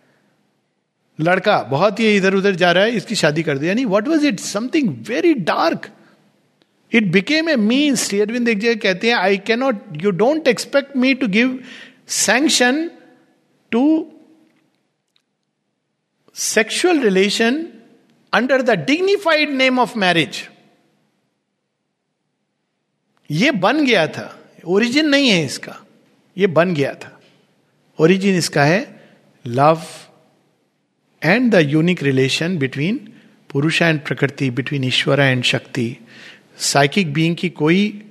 लड़का बहुत ही इधर उधर जा रहा है, इसकी शादी कर दो। यानी what was it something very dark it became a means Arvind एक जगह कहते हैं I cannot you don't expect me to give sanction to sexual relation under the dignified name of marriage ये बन गया था। ओरिजिन नहीं है इसका। ये बन गया था। ओरिजिन इसका है love and the unique relation between पुरुष एंड प्रकृति बिटवीन ईश्वर एंड शक्ति साइकिक बीइंग की कोई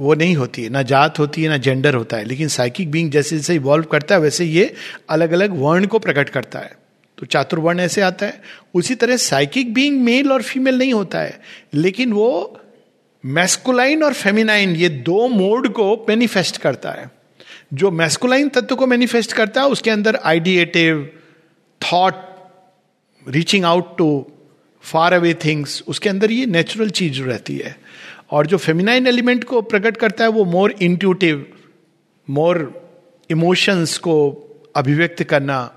वो नहीं होती है। ना जात होती है, ना जेंडर होता है। लेकिन साइकिक बीइंग जैसे जैसे इवॉल्व करता है, वैसे ये अलग अलग वर्ण को प्रकट करता है। तो चातुर्वर्ण ऐसे आता है। उसी तरह साइकिक बीइंग मेल और फीमेल नहीं होता है। लेकिन वो मैस्कुलाइन और फेमिनाइन ये दो मोड को मैनिफेस्ट करता है। जो मैस्कुलाइन तत्व को मैनिफेस्ट करता है, उसके अंदर ideative thought reaching out to far away things उसके अंदर ये नेचुरल चीज़ रहती है। और जो फेमिनाइन एलिमेंट को प्रकट करता है, वो मोर इंट्यूटिव मोर इमोशंस को अभिव्यक्त करना,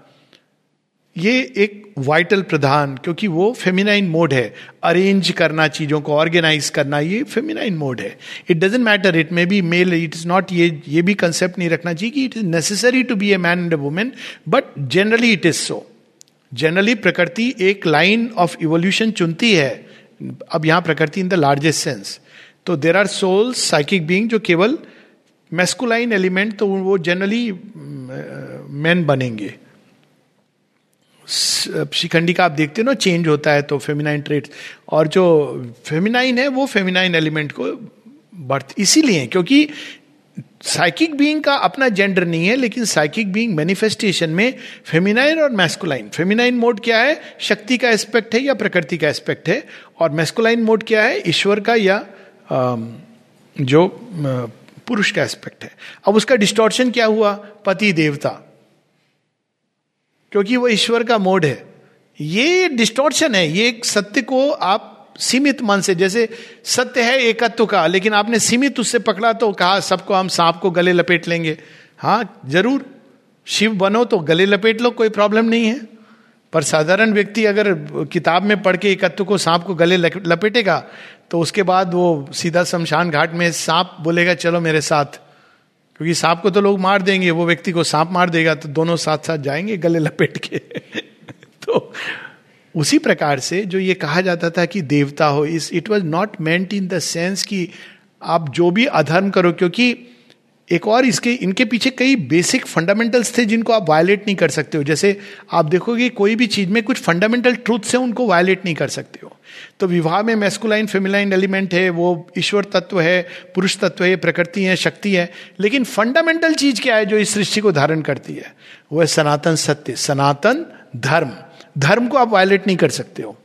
ये एक वाइटल प्रधान, क्योंकि वो फेमिनाइन मोड है। अरेंज करना, चीज़ों को ऑर्गेनाइज करना, ये फेमिनाइन मोड है। It doesn't matter it may be male it is not ये ये भी कंसेप्ट नहीं रखना चाहिए कि it is necessary to be a man and a woman but generally it is so generally प्रकृति एक लाइन ऑफ़ इवोल्यूशन चुनती है अब यहाँ प्रकृति इन द लार्जेस्ट सेंस तो there are souls psychic being जो केवल मेस्कुलाइन एलिमेंट तो वो जनरली मैन बनेंगे शिखंडी का आप देखते हो ना चेंज होता है तो फेमिनाइन ट्रेट और जो फेमिनाइन है वो फेमिनाइन एलिमेंट को बढ़ इसीलिए क्योंकि साइकिक बीइंग का अपना जेंडर नहीं है, लेकिन साइकिक बीइंग मैनिफेस्टेशन में फेमिनाइन और मैस्कुलाइन फेमिनाइन मोड क्या है? शक्ति का एस्पेक्ट है या प्रकृति का एस्पेक्ट है? और मैस्कुलाइन मोड क्या है? ईश्वर का या जो पुरुष का एस्पेक्ट है. अब उसका डिस्टोर्शन क्या हुआ? पति देवता. क्योंकि वो ईश्वर का मोड है. ये डिस्टोर्शन है. ये एक सत्य को आप सीमित मन से, जैसे सत्य है एकत्व का, लेकिन आपने सीमित उससे पकड़ा तो कहा सबको हम सांप को गले लपेट लेंगे। हाँ ज़रूर। शिव बनो तो गले लपेट लो, कोई प्रॉब्लम नहीं है। पर साधारण व्यक्ति अगर किताब में पढ़ के एकत्व को सांप को गले लपेटेगा तो उसके बाद वो सीधा शमशान घाट में सांप बोलेगा, चलो मेरे साथ। क्योंकि सांप को तो लोग मार देंगे, वो व्यक्ति को सांप मार देगा तो दोनों साथ साथ जाएँगे गले लपेट के। तो उसी प्रकार से जो ये कहा जाता था कि देवता हो, इस it was not meant in the sense कि आप जो भी अधर्म करो, क्योंकि एक और इसके, इनके पीछे कई बेसिक फंडामेंटल्स थे जिनको आप वायलेट नहीं कर सकते हो। जैसे आप देखोगे कोई भी चीज़ में कुछ फंडामेंटल ट्रूथ से उनको वायलेट नहीं कर सकते हो। तो विवाह में मेस्कुलाइन फेमिलाइन एलिमेंट है, वो ईश्वर तत्व है, पुरुष तत्व है, प्रकृति है, शक्ति है, लेकिन फंडामेंटल चीज़ क्या है जो इस सृष्टि को धारण करती है? वह सनातन सत्य, सनातन धर्म। धर्म को आप वायलेट नहीं कर सकते हो।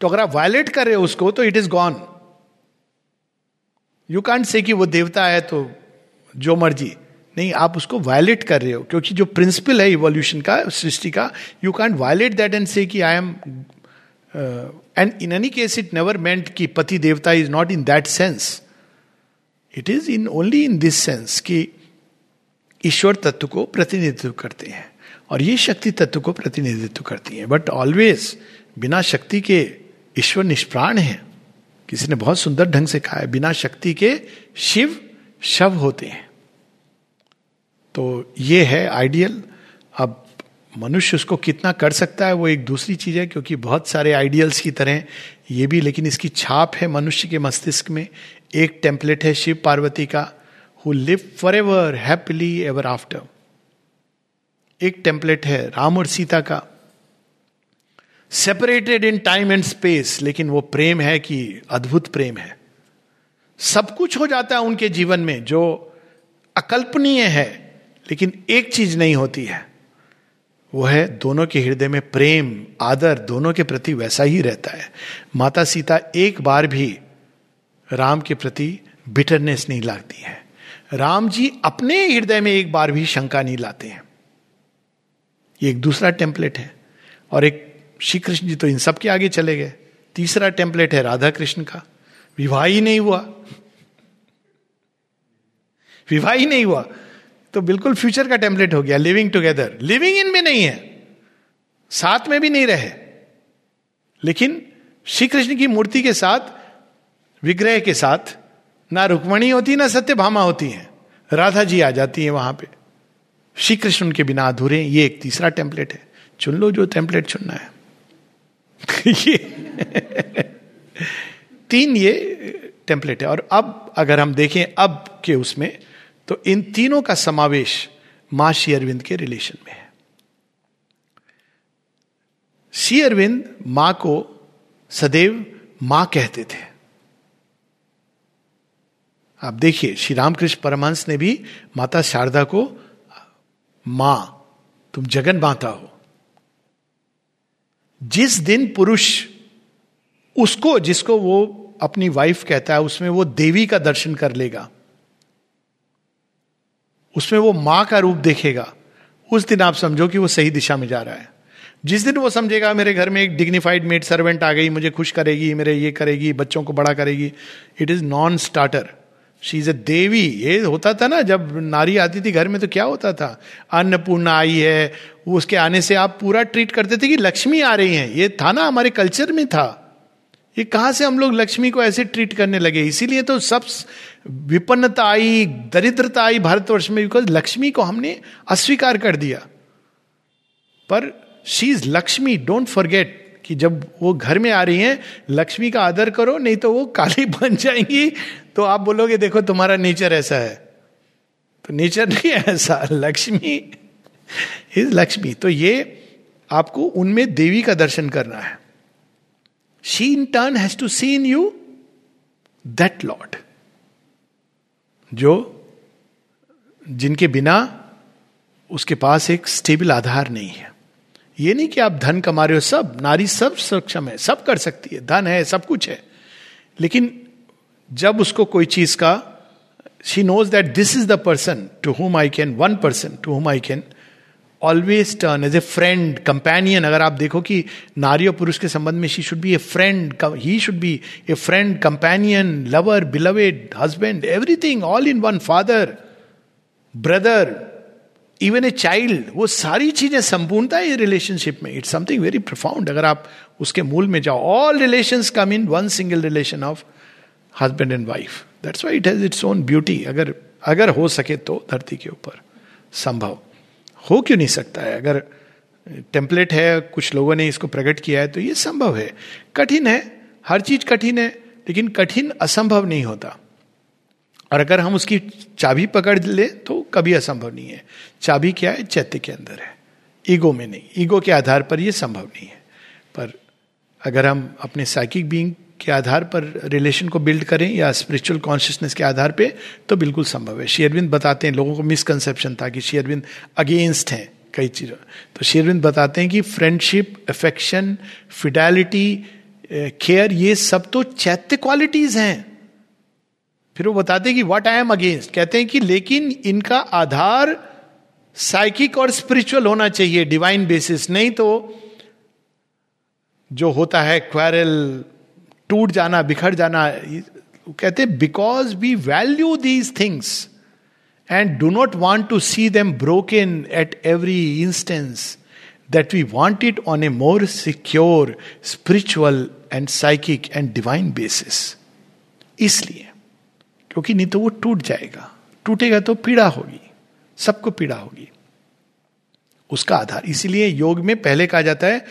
तो अगर आप वायलेट कर रहे हो उसको तो it is gone you can't say कि वो देवता है तो जो मर्ज़ी। नहीं, आप उसको वायलेट कर रहे हो, क्योंकि जो प्रिंसिपल है इवोल्यूशन का, सृष्टि का you can't violate that and say कि I am and in any case it never meant कि पति देवता is not in that sense it is in only in this sense कि ईश्वर तत्व को प्रतिनिधित्व करते हैं। और ये शक्ति तत्व को प्रतिनिधित्व करती है। बट ऑलवेज बिना शक्ति के ईश्वर निष्प्राण है। किसी ने बहुत सुंदर ढंग से कहा है, बिना शक्ति के शिव शव होते हैं। तो ये है आइडियल अब मनुष्य उसको कितना कर सकता है, वो एक दूसरी चीज़ है, क्योंकि बहुत सारे आइडियल्स की तरह ये भी, लेकिन इसकी छाप है मनुष्य के मस्तिष्क में। एक टेम्पलेट है शिव पार्वती का who live for ever happily ever after एक टेम्पलेट है, राम और सीता का। Separated in time and space लेकिन वो प्रेम है कि अद्भुत प्रेम है। सब कुछ हो जाता है उनके जीवन में जो अकल्पनीय है, लेकिन एक चीज़ नहीं होती है। वो है दोनों के हृदय में प्रेम, आदर, दोनों के प्रति वैसा ही रहता है। माता सीता एक बार भी राम के प्रति बिटरनेस नहीं लाती है। राम जी अपने हृदय में एक बार भी शंका नहीं लाते हैं। ये एक दूसरा टेम्पलेट है। और एक श्री कृष्ण जी तो इन सब के आगे चले गए। तीसरा टेम्पलेट है राधा कृष्ण का। विवाह ही नहीं हुआ। विवाह ही नहीं हुआ। तो बिल्कुल फ्यूचर का टेम्पलेट हो गया लिविंग टुगेदर लिविंग इन में नहीं है। साथ में भी नहीं रहे। लेकिन श्री कृष्ण की मूर्ति के साथ, विग्रह के साथ, ना रुक्मणी होती, ना सत्य भामा होती है। राधा जी आ जाती है वहाँ पे। श्री कृष्ण उनके बिना अधूरे ये एक तीसरा टेम्पलेट है। चुन लो जो टेम्पलेट चुनना है। ये। तीन ये टेम्पलेट है। और अब अगर हम देखें अब के उसमें तो इन तीनों का समावेश माँ श्री अरविंद के रिलेशन में है। श्री अरविंद माँ को सदैव माँ कहते थे। आप देखिए, श्री रामकृष्ण परमहंस ने भी माता शारदा को माँ, तुम जगन माता हो। जिस दिन पुरुष उसको, जिसको वो अपनी वाइफ कहता है, उसमें वो देवी का दर्शन कर लेगा। उसमें वो माँ का रूप देखेगा। उस दिन आप समझो कि वो सही दिशा में जा रहा है। जिस दिन वो समझेगा, मेरे घर में एक डिग्निफाइड मेड सर्वेंट आ गई, मुझे खुश करेगी, मेरे ये करेगी, बच्चों को बड़ा करेगी it is non starter she is a devi ये होता था ना, जब नारी आती थी घर में तो क्या होता था? अन्नपूर्णा आई है उसके आने से आप पूरा ट्रीट करते थे कि लक्ष्मी आ रही है। ये था ना हमारे कल्चर में था। ये कहाँ से हम लोग लक्ष्मी को ऐसे ट्रीट करने लगे? इसीलिए तो सब विपन्नता आई, दरिद्रता आई भारतवर्ष में बिकॉज़ लक्ष्मी को हमने अस्वीकार कर दिया। पर she is Lakshmi don't forget कि जब वो घर में आ रही हैं, लक्ष्मी का आदर करो, नहीं तो वो काली बन जाएँगी। तो आप बोलोगे, देखो, तुम्हारा नेचर ऐसा है। तो नेचर नहीं है ऐसा, लक्ष्मी इज़ लक्ष्मी। तो ये आपको उनमें देवी का दर्शन करना है। She in turn has to see in you that lord जो जिनके बिना उसके पास एक स्टेबल आधार नहीं है। ये नहीं कि आप धन कमा रहे हो, सब, नारी सब सक्षम है, सब कर सकती है, धन है, सब कुछ है। लेकिन जब उसको कोई चीज़ का she knows that this is the person to whom I can one person to whom I can always turn as a friend companion अगर आप देखो कि नारी और पुरुष के संबंध में she should be a friend he should be a friend companion lover beloved husband everything all in one father brother even a child वो सारी चीज़ें संपूर्णता है रिलेशनशिप में. इट्स समथिंग वेरी प्रफाउंड अगर आप उसके मूल में जाओ all relation come in one single relation of husband and wife that's why it has its own beauty अगर अगर हो सके तो धरती के ऊपर, संभव। हो क्यों नहीं सकता है? अगर टेम्पलेट है, कुछ लोगों ने इसको प्रकट किया है तो ये संभव है। कठिन है, हर चीज़ कठिन है, लेकिन कठिन असंभव नहीं होता। और अगर हम उसकी चाबी पकड़ ले तो कभी असंभव नहीं है। चाबी क्या है? चैत्य के अंदर है। ईगो में नहीं। ईगो के आधार पर यह संभव नहीं है। पर अगर हम अपने साइकिक बींग के आधार पर रिलेशन को बिल्ड करें या स्पिरिचुअल कॉन्शियसनेस के आधार पे तो बिल्कुल संभव है। शेयरविंद बताते हैं, लोगों को मिसकंसेप्शन था कि शेयरविंद अगेंस्ट हैं कई चीज़ों। तो शेयरविंद बताते हैं कि फ्रेंडशिप अफेक्शन फिडेलिटी केयर ये सब तो चैत्य क्वालिटीज हैं। फिर वो बताते हैं कि व्हाट आई एम अगेंस्ट कहते हैं कि लेकिन इनका आधार साइकिक और स्पिरिचुअल होना चाहिए डिवाइन बेसिस नहीं तो जो होता है क्वारल टूट जाना, बिखर जाना कहते because we value these things and do not want to see them broken at every instance that we want it on a more secure spiritual and psychic and divine basis इसलिए, क्योंकि नहीं तो वो टूट जाएगा। टूटेगा तो पीड़ा होगी, सबको पीड़ा होगी। उसका आधार, इसीलिए योग में पहले कहा जाता है,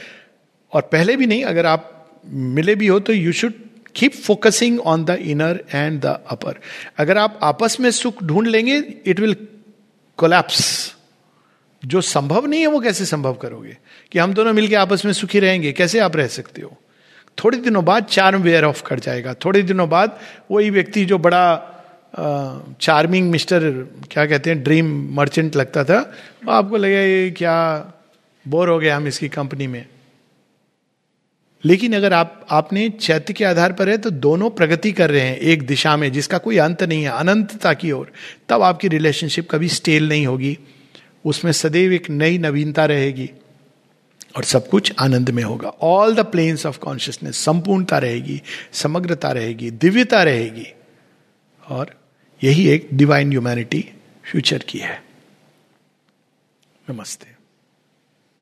और पहले भी नहीं, अगर आप मिले भी हो तो you should keep focusing on the inner and the upper अगर आप आपस में सुख ढूंढ लेंगे इट विल कोलैप्स जो संभव नहीं है, वो कैसे संभव करोगे? कि हम दोनों मिलकर आपस में सुखी रहेंगे, कैसे आप रह सकते हो? थोड़े दिनों बाद चार्म वेयर ऑफ़ कर जाएगा। थोड़े दिनों बाद वही व्यक्ति जो बड़ा चार्मिंग मिस्टर क्या कहते हैं ड्रीम मर्चेंट लगता था, वो आपको लगे क्या बोर हो गया हम इसकी कंपनी में. लेकिन अगर आप, आपने चैत्य के आधार पर है तो दोनों प्रगति कर रहे हैं, एक दिशा में, जिसका कोई अंत नहीं है, अनंतता की ओर। तब आपकी रिलेशनशिप कभी स्टेल नहीं होगी। उसमें सदैव एक नई नवीनता रहेगी और सब कुछ आनंद में होगा। All the planes of consciousness संपूर्णता रहेगी, समग्रता रहेगी, दिव्यता रहेगी। और यही एक डिवाइन ह्यूमैनिटी फ्यूचर की है। नमस्ते।